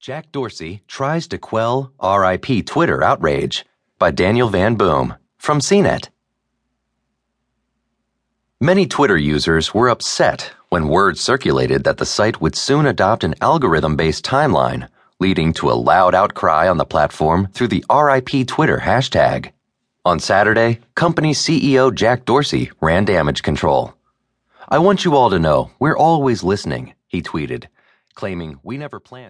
Jack Dorsey tries to quell RIP Twitter outrage by Daniel Van Boom from CNET. Many Twitter users were upset when word circulated that the site would soon adopt an algorithm based timeline, leading to a loud outcry on the platform through the RIP Twitter hashtag. On Saturday, company CEO Jack Dorsey ran damage control. I want you all to know we're always listening, he tweeted, claiming we never planned.